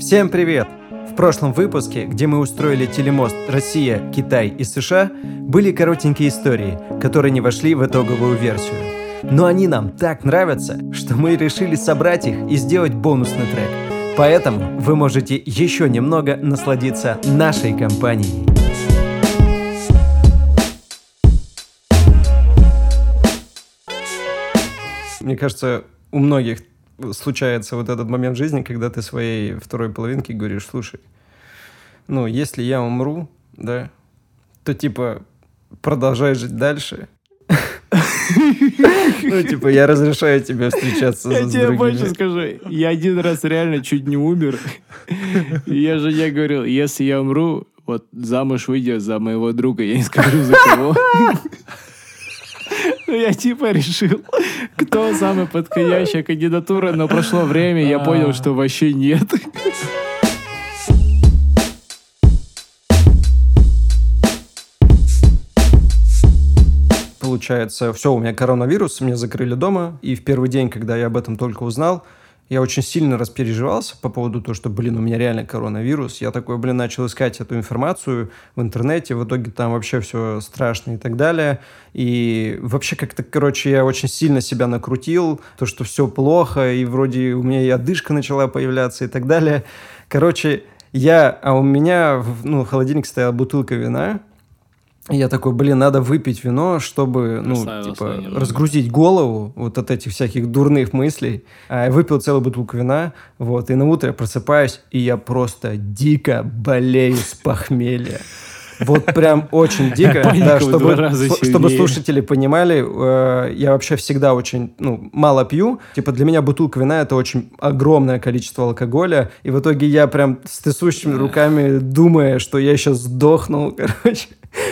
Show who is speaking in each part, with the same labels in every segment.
Speaker 1: Всем привет! В прошлом выпуске, где мы устроили телемост Россия, Китай и США, были коротенькие истории, которые не вошли в итоговую версию. Но они нам так нравятся, что мы решили собрать их и сделать бонусный трек. Поэтому вы можете еще немного насладиться нашей компанией. Мне кажется, у многих случается вот этот момент жизни, когда ты своей второй половинке говоришь, слушай, ну, если я умру, да, то, типа, продолжай жить дальше. Ну, типа, я разрешаю тебе встречаться
Speaker 2: Я тебе больше скажу. Я один раз реально чуть не умер. Я жене говорил, если я умру, вот замуж выйдя за моего друга, я не скажу за кого. Ну, я типа решил, кто самая подходящая кандидатура, но прошло время, я понял, что вообще нет.
Speaker 1: Получается, все, у меня коронавирус, меня закрыли дома, и в первый день, когда я об этом только узнал, я очень сильно распереживался по поводу того, что, блин, у меня реально коронавирус. Я такой, блин, начал искать эту информацию в интернете. В итоге там вообще все страшно и так далее. И вообще как-то, короче, я очень сильно себя накрутил. То, что все плохо, и вроде у меня и одышка начала появляться и так далее. Короче, я, а у меня, ну, в холодильнике стояла бутылка вина, и я такой, блин, надо выпить вино, чтобы, ну, типа, разгрузить голову вот от этих всяких дурных мыслей. А я выпил целую бутылку вина, вот, и на утро я просыпаюсь, и я просто дико болею с похмелья. Вот прям очень дико, да, чтобы, чтобы слушатели понимали, э, я вообще всегда очень ну, мало пью. Типа для меня бутылка вина это очень огромное количество алкоголя. И в итоге я прям с трясущими руками, думая, что я сейчас сдохнул, короче.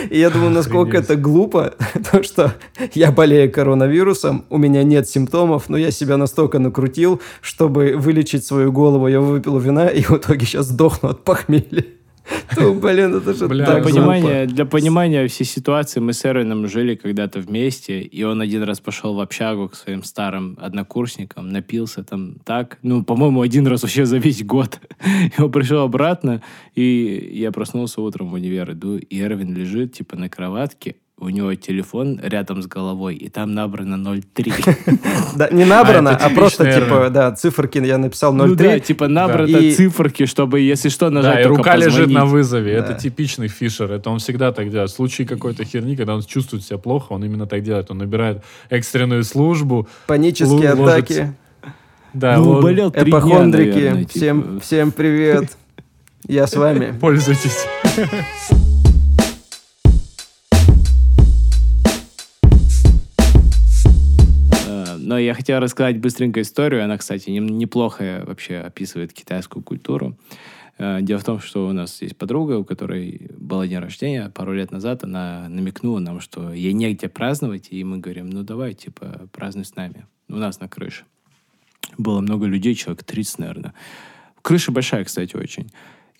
Speaker 1: И я думаю, насколько это глупо, то, что я болею коронавирусом, у меня нет симптомов, но я себя настолько накрутил, чтобы вылечить свою голову, я выпил вина, и в итоге сейчас сдохну от похмелья. Ну, блин, это же
Speaker 2: Бля, так понимания, Для понимания всей ситуации мы с Эроном жили когда-то вместе, и он один раз пошел в общагу к своим старым однокурсникам, напился там так, ну, по-моему, один раз вообще за весь год. И он пришел обратно, и я проснулся утром в универ, иду, и Эрвин лежит, типа, на кроватке, у него телефон рядом с головой, и там набрано 0,3.
Speaker 1: Да, не набрано, а, а просто, типа, да, циферки я написал 0,3. Ну да,
Speaker 2: типа набрано циферки, чтобы, если что, нажать
Speaker 3: Да, и рука лежит на вызове. Это типичный фишер. Это он всегда так делает. В случае какой-то херни, когда он чувствует себя плохо, он именно так делает. Он набирает экстренную службу.
Speaker 1: Панические атаки.
Speaker 3: Да,
Speaker 2: ну, болел три
Speaker 1: Эпохондрики. Всем, типа. всем привет. Я с вами.
Speaker 3: Пользуйтесь.
Speaker 2: Но я хотел рассказать быстренько историю. Она, кстати, неплохо вообще описывает китайскую культуру. Э, дело в том, что у нас есть подруга, у которой было день рождения пару лет назад. Она намекнула нам, что ей негде праздновать, и мы говорим, ну давай, типа, празднуй с нами. У нас на крыше. Было много людей, человек 30, наверное. Крыша большая, кстати, очень.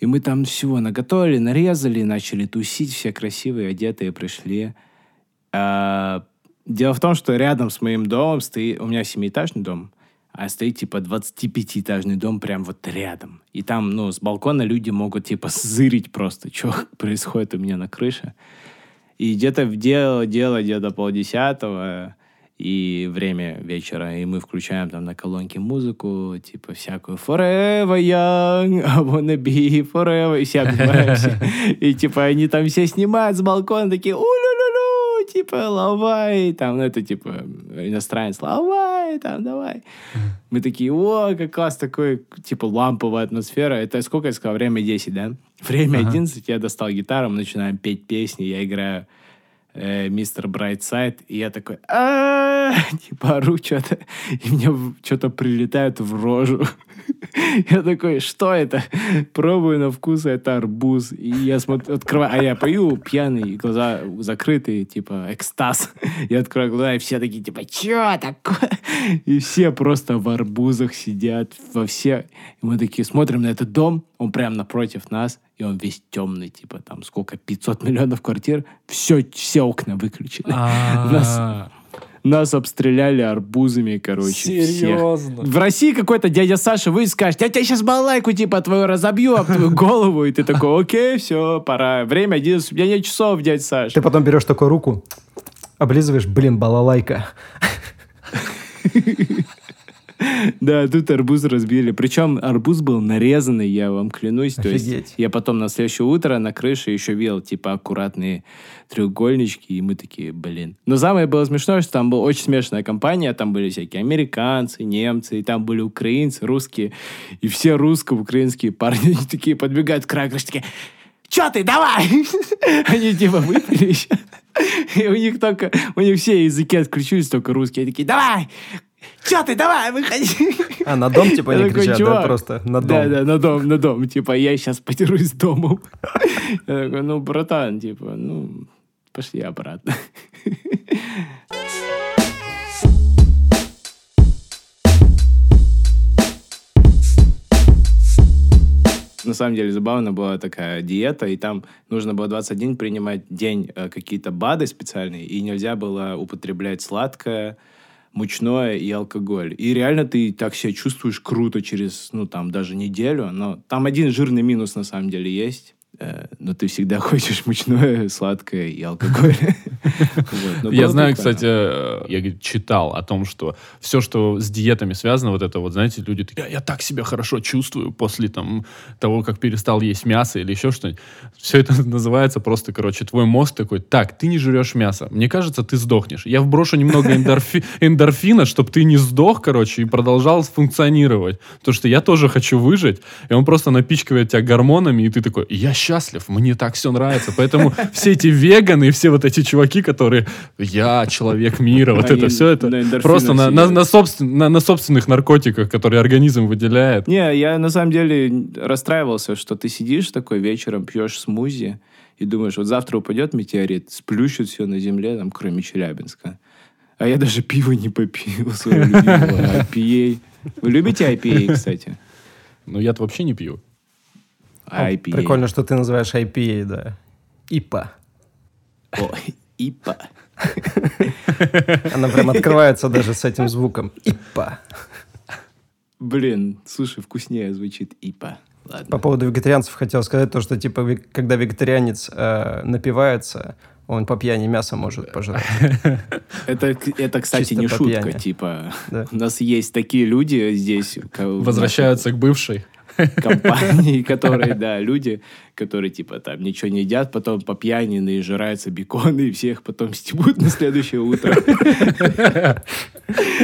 Speaker 2: И мы там всего наготовили, нарезали, начали тусить, все красивые, одетые пришли. А Дело в том, что рядом с моим домом стоит... У меня семиэтажный дом, а стоит, типа, 25-этажный дом прям вот рядом. И там, ну, с балкона люди могут, типа, зырить просто, что происходит у меня на крыше. И где-то в дело, дело где-то полдесятого, и время вечера, и мы включаем там на колонке музыку, типа всякую Forever Young, I wanna be forever, и все обнимаемся. И типа они там все снимают с балкона, такие, уля типа, лавай, там, ну, это, типа, иностранец, лавай, там, давай. Мы такие, о, как класс, такой, типа, ламповая атмосфера. Это сколько я сказал? Время 10, да? Время ага. 11, я достал гитару, мы начинаем петь песни, я играю э, мистер Брайтсайд, и я такой, а типа ору что-то, и мне что-то прилетает в рожу. Я такой, что это? Пробую на вкус, это арбуз. И я смотрю, открываю, а я пою пьяный, глаза закрытые, типа экстаз. Я открываю глаза, и все такие, типа, что такое? И все просто в арбузах сидят, во все. И мы такие смотрим на этот дом, он прям напротив нас, и он весь темный, типа там сколько, 500 миллионов квартир, все, все окна выключены.
Speaker 3: А.
Speaker 2: Нас Нас обстреляли арбузами, короче.
Speaker 3: Серьезно?
Speaker 2: Всех. В России какой-то дядя Саша выйдет скажет, я тебе сейчас балайку типа твою разобью об твою голову. И ты такой, окей, все, пора. Время 11, у меня нет часов, дядя Саша.
Speaker 1: Ты потом берешь такую руку, облизываешь, блин, балалайка.
Speaker 2: Да, тут арбуз разбили. Причем арбуз был нарезанный, я вам клянусь. То есть я потом на следующее утро на крыше еще видел, типа, аккуратные треугольнички, и мы такие, блин. Но самое было смешное, что там была очень смешная компания, там были всякие американцы, немцы, и там были украинцы, русские, и все русско-украинские парни такие подбегают к краю крыши, такие, Че ты, давай! Они типа выпили еще. И у них только, у них все языки отключились, только русские. Они такие, давай! Че ты, давай, выходи!
Speaker 1: А, на дом, типа,
Speaker 2: такой,
Speaker 1: кричат, да, просто? На дом.
Speaker 2: Да, да, на дом, на дом. Типа, я сейчас потерусь домом. Я такой, ну, братан, типа, ну, пошли обратно. На самом деле забавно была такая диета, и там нужно было 21 принимать день э, какие-то БАДы специальные, и нельзя было употреблять сладкое, мучное и алкоголь. И реально ты так себя чувствуешь круто через, ну, там, даже неделю. Но там один жирный минус на самом деле есть. Э, Но ты всегда хочешь мучное, сладкое и алкоголь.
Speaker 3: Я знаю, кстати, э, я читал о том, что все, что с диетами связано, вот это вот, знаете, люди такие, я так себя хорошо чувствую после там того, как перестал есть мясо или еще что-нибудь. Все это называется просто, короче, твой мозг такой, так, ты не жрешь мясо. Мне кажется, ты сдохнешь. Я вброшу немного эндорфи- эндорфина, чтобы ты не сдох, короче, и продолжал функционировать. Потому что я тоже хочу выжить, и он просто напичкивает тебя гормонами, и ты такой, я счастлив, мне так все нравится. Поэтому все эти веганы и все вот эти чуваки, которые я человек мира, вот это все это просто на, собственных наркотиках, которые организм выделяет.
Speaker 2: Не, я на самом деле расстраивался, что ты сидишь такой вечером, пьешь смузи, и думаешь, вот завтра упадет метеорит, сплющит все на земле, там, кроме Челябинска. А я даже пиво не попил, свое любимое, IPA. Вы любите IPA, кстати?
Speaker 3: Но я-то вообще не пью.
Speaker 2: IPA.
Speaker 1: Прикольно, что ты называешь IPA, да. ИПА.
Speaker 2: О, ИПА.
Speaker 1: Она прям открывается даже с этим звуком. ИПА.
Speaker 2: Блин, слушай, вкуснее звучит ИПА.
Speaker 1: По
Speaker 2: Ладно.
Speaker 1: поводу вегетарианцев хотел сказать то, что типа когда вегетарианец э, напивается, он по пьяни мясо может пожрать.
Speaker 2: Это, это, кстати,
Speaker 1: Чисто
Speaker 2: не
Speaker 1: по
Speaker 2: шутка.
Speaker 1: пьяни.
Speaker 2: Типа,
Speaker 1: Да.
Speaker 2: у нас есть такие люди здесь.
Speaker 3: Возвращаются к бывшей.
Speaker 2: компании, которые, да, люди, которые, типа, там, ничего не едят, потом по пьяни наезжираются беконы, и всех потом стебут на следующее утро.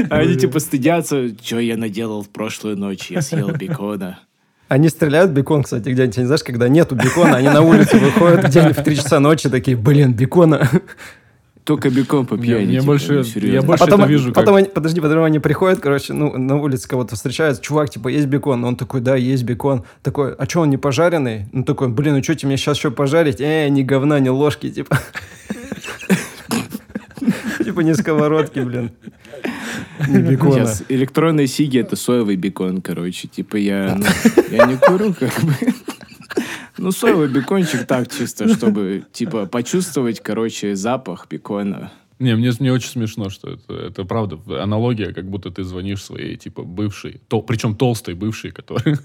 Speaker 2: А Они, типа, стыдятся, что я наделал в прошлую ночь, я съел бекона.
Speaker 1: Они стреляют бекон, кстати, где-нибудь, не знаешь, когда нету бекона, они на улицу выходят где-нибудь в 3 часа ночи, такие, блин, бекона.
Speaker 2: Только бекон по пьяни.
Speaker 3: мне
Speaker 2: типа,
Speaker 3: больше-
Speaker 2: ну,
Speaker 3: я
Speaker 1: А
Speaker 3: больше
Speaker 1: потом,
Speaker 3: это вижу,
Speaker 1: потом
Speaker 3: как-
Speaker 1: они, подожди, потом они приходят, короче, ну, на улице кого-то встречают, чувак, типа, есть бекон? Он такой, да, есть бекон. Такой, а что, он не пожаренный? Ну, такой, блин, ну что тебе сейчас еще пожарить? Э, ни говна, ни ложки, типа. Типа не сковородки, блин. Не бекона.
Speaker 2: Сейчас электронные сиги это соевый бекон, короче. Типа я, ну, я не курю, как бы. Ну, соевый бекончик так чисто, чтобы, типа, почувствовать, короче, запах бекона.
Speaker 3: Не, мне, мне очень смешно, что это, это правда аналогия, как будто ты звонишь своей, типа, бывшей, то, причем толстой бывшей, которая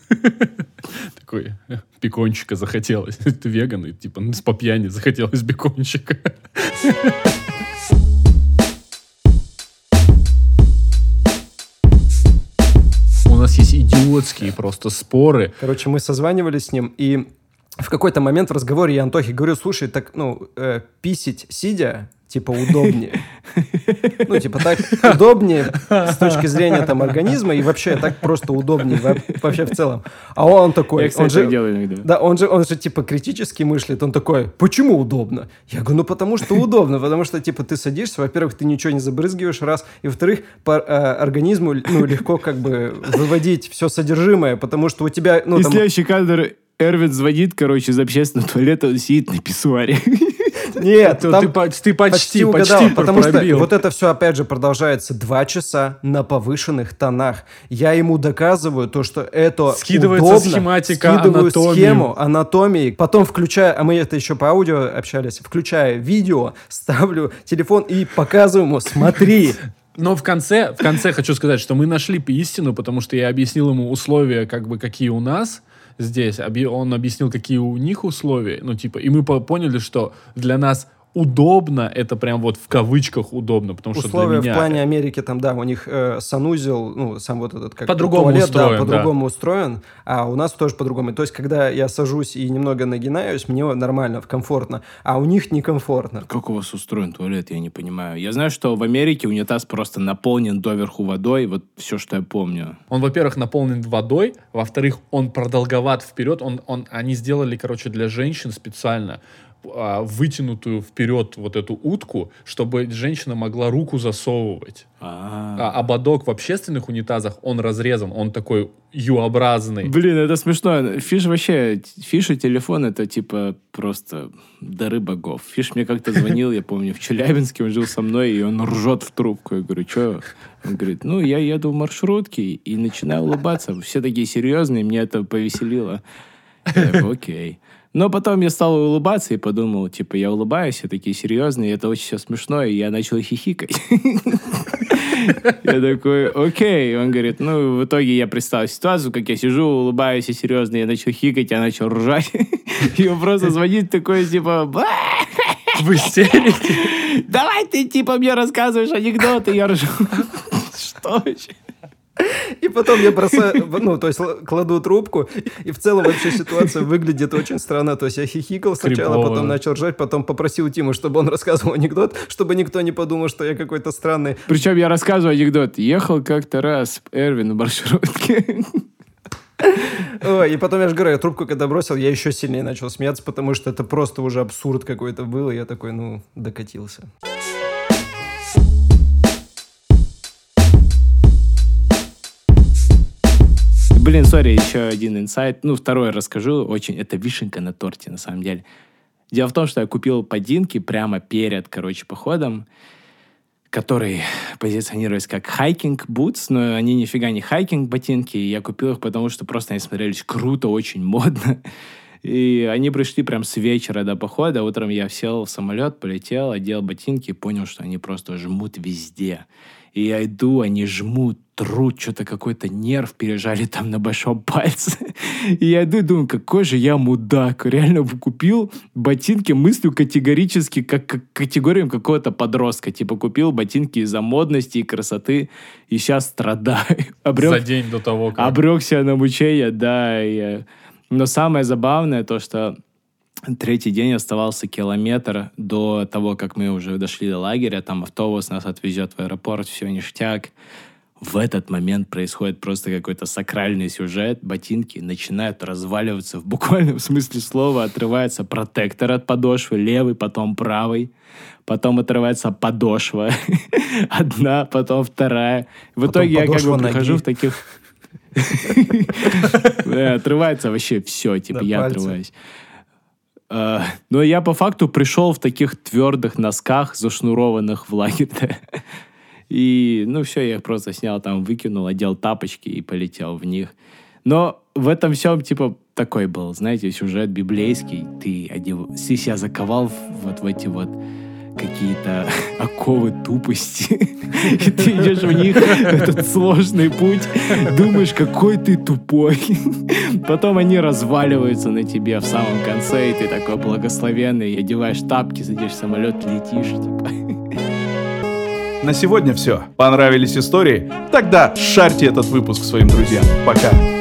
Speaker 3: такой бекончика захотелось. Ты веган, и типа с по пьяни захотелось бекончика. У нас есть идиотские просто споры.
Speaker 1: Короче, мы созванивались с ним, и в какой-то момент в разговоре я Антохе говорю, слушай, так, ну, э, писить сидя, типа, удобнее. Ну, типа, так удобнее с точки зрения там организма, и вообще так просто удобнее во- вообще в целом. А он такой,
Speaker 2: Я, кстати,
Speaker 1: он же,
Speaker 2: делаю иногда.
Speaker 1: да, он же, он же типа критически мыслит, он такой, почему удобно? Я говорю, ну потому что удобно, потому что типа ты садишься, во-первых, ты ничего не забрызгиваешь, раз, и во-вторых, по э, организму ну, легко как бы выводить все содержимое, потому что у тебя, ну
Speaker 2: И
Speaker 1: там,
Speaker 2: следующий кадр Эрвин звонит, короче, из общественного туалета, он сидит на писсуаре.
Speaker 1: Нет,
Speaker 3: Ты,
Speaker 1: там
Speaker 3: ты ты почти, почти,
Speaker 1: угадал, потому
Speaker 3: пробил.
Speaker 1: что вот это все, опять же, продолжается два часа на повышенных тонах. Я ему доказываю то, что это
Speaker 3: Скидывается
Speaker 1: удобно.
Speaker 3: схематика,
Speaker 1: Скидываю
Speaker 3: анатомию.
Speaker 1: схему, анатомии. Потом включаю, а мы это еще по аудио общались, включая видео, ставлю телефон и показываю ему, смотри.
Speaker 3: Но в конце, в конце хочу сказать, что мы нашли истину, потому что я объяснил ему условия, как бы, какие у нас здесь. Он объяснил, какие у них условия. Ну, типа, и мы по- поняли, что для нас удобно, это прям вот в кавычках удобно, потому что
Speaker 1: Условия
Speaker 3: для меня...
Speaker 1: в плане Америки, там, да, у них э, санузел, ну, сам вот этот как
Speaker 3: По-другому
Speaker 1: туалет,
Speaker 3: устроен,
Speaker 1: да,
Speaker 3: да.
Speaker 1: по-другому устроен, а у нас тоже по-другому. То есть, когда я сажусь и немного нагинаюсь, мне нормально, комфортно, а у них некомфортно.
Speaker 2: Как у вас устроен туалет, я не понимаю. Я знаю, что в Америке унитаз просто наполнен доверху водой, вот все, что я помню.
Speaker 3: Он, во-первых, наполнен водой, во-вторых, он продолговат вперед. Он, он, они сделали, короче, для женщин специально вытянутую вперед вот эту утку, чтобы женщина могла руку засовывать.
Speaker 2: А.
Speaker 3: А ободок в общественных унитазах, он разрезан, он такой Ю-образный.
Speaker 2: Блин, это смешно. Фиш вообще, Фиш и телефон это типа просто дары богов. Фиш мне как-то звонил, я помню, в Челябинске, он жил со мной, и он ржет в трубку. Я говорю, что? Он говорит, ну, я еду в маршрутке и начинаю улыбаться. Все такие серьезные, мне это повеселило. Я окей. Но потом я стал улыбаться и подумал, типа, я улыбаюсь, все такие серьезные, это очень все смешно, и я начал хихикать. Я такой, окей. Он говорит, ну, в итоге я представил ситуацию, как я сижу, улыбаюсь и серьезно, я начал хикать, я начал ржать. И он просто звонит такой, типа, «Ба!
Speaker 3: В истерике.
Speaker 2: давай ты, типа, мне рассказываешь анекдоты, я ржу. Что вообще?
Speaker 1: И потом я бросаю, ну, то есть кладу трубку, и в целом вообще ситуация выглядит очень странно. То есть я хихикал сначала,
Speaker 3: Крипово.
Speaker 1: потом начал ржать, потом попросил Тиму, чтобы он рассказывал анекдот, чтобы никто не подумал, что я какой-то странный.
Speaker 2: Причем я рассказываю анекдот. Ехал как-то раз Эрвин в маршрутке.
Speaker 1: Ой, и потом я же говорю, я трубку когда бросил, я еще сильнее начал смеяться, потому что это просто уже абсурд какой-то был, и я такой, ну, докатился.
Speaker 2: Блин, sorry, еще один инсайт. Ну, второй расскажу. Очень, это вишенка на торте, на самом деле. Дело в том, что я купил ботинки прямо перед, короче, походом, которые позиционировались как hiking boots, но они нифига не hiking ботинки. И я купил их, потому что просто они смотрелись круто, очень модно. И они пришли прям с вечера до похода. Утром я сел в самолет, полетел, одел ботинки и понял, что они просто жмут везде. И я иду, они жмут, трут, что-то какой-то нерв пережали там на большом пальце. И я иду и думаю, какой же я мудак. Реально купил ботинки, мыслю категорически, как, как категориям какого-то подростка. Типа купил ботинки из-за модности и красоты, и сейчас страдаю. Обрел
Speaker 3: За день до того, как...
Speaker 2: обрекся на мучения, да. э, но самое забавное то, что третий день оставался километр до того, как мы уже дошли до лагеря. Там автобус нас отвезет в аэропорт, все ништяк. В этот момент происходит просто какой-то сакральный сюжет. Ботинки начинают разваливаться в буквальном смысле слова. Отрывается протектор от подошвы, левый, потом правый. Потом отрывается подошва. Одна, потом вторая. В
Speaker 1: Потом
Speaker 2: итоге я как бы прихожу
Speaker 1: ноги.
Speaker 2: в таких... Отрывается вообще все, типа я отрываюсь. А, Но я по факту пришел в таких твердых носках, зашнурованных в лагерь. И, ну, все, я их просто снял там, выкинул, одел тапочки и полетел в них. Но в этом всем, типа, такой был, знаете, сюжет библейский. Ты, одев... ты себя заковал вот в эти вот какие-то оковы тупости. И ты идешь в них, этот сложный путь, думаешь, какой ты тупой. Потом они разваливаются на тебе в самом конце, и ты такой благословенный, одеваешь тапки, садишь в самолет, летишь, типа.
Speaker 4: На сегодня все. Понравились истории? Тогда шарьте этот выпуск своим друзьям. Пока.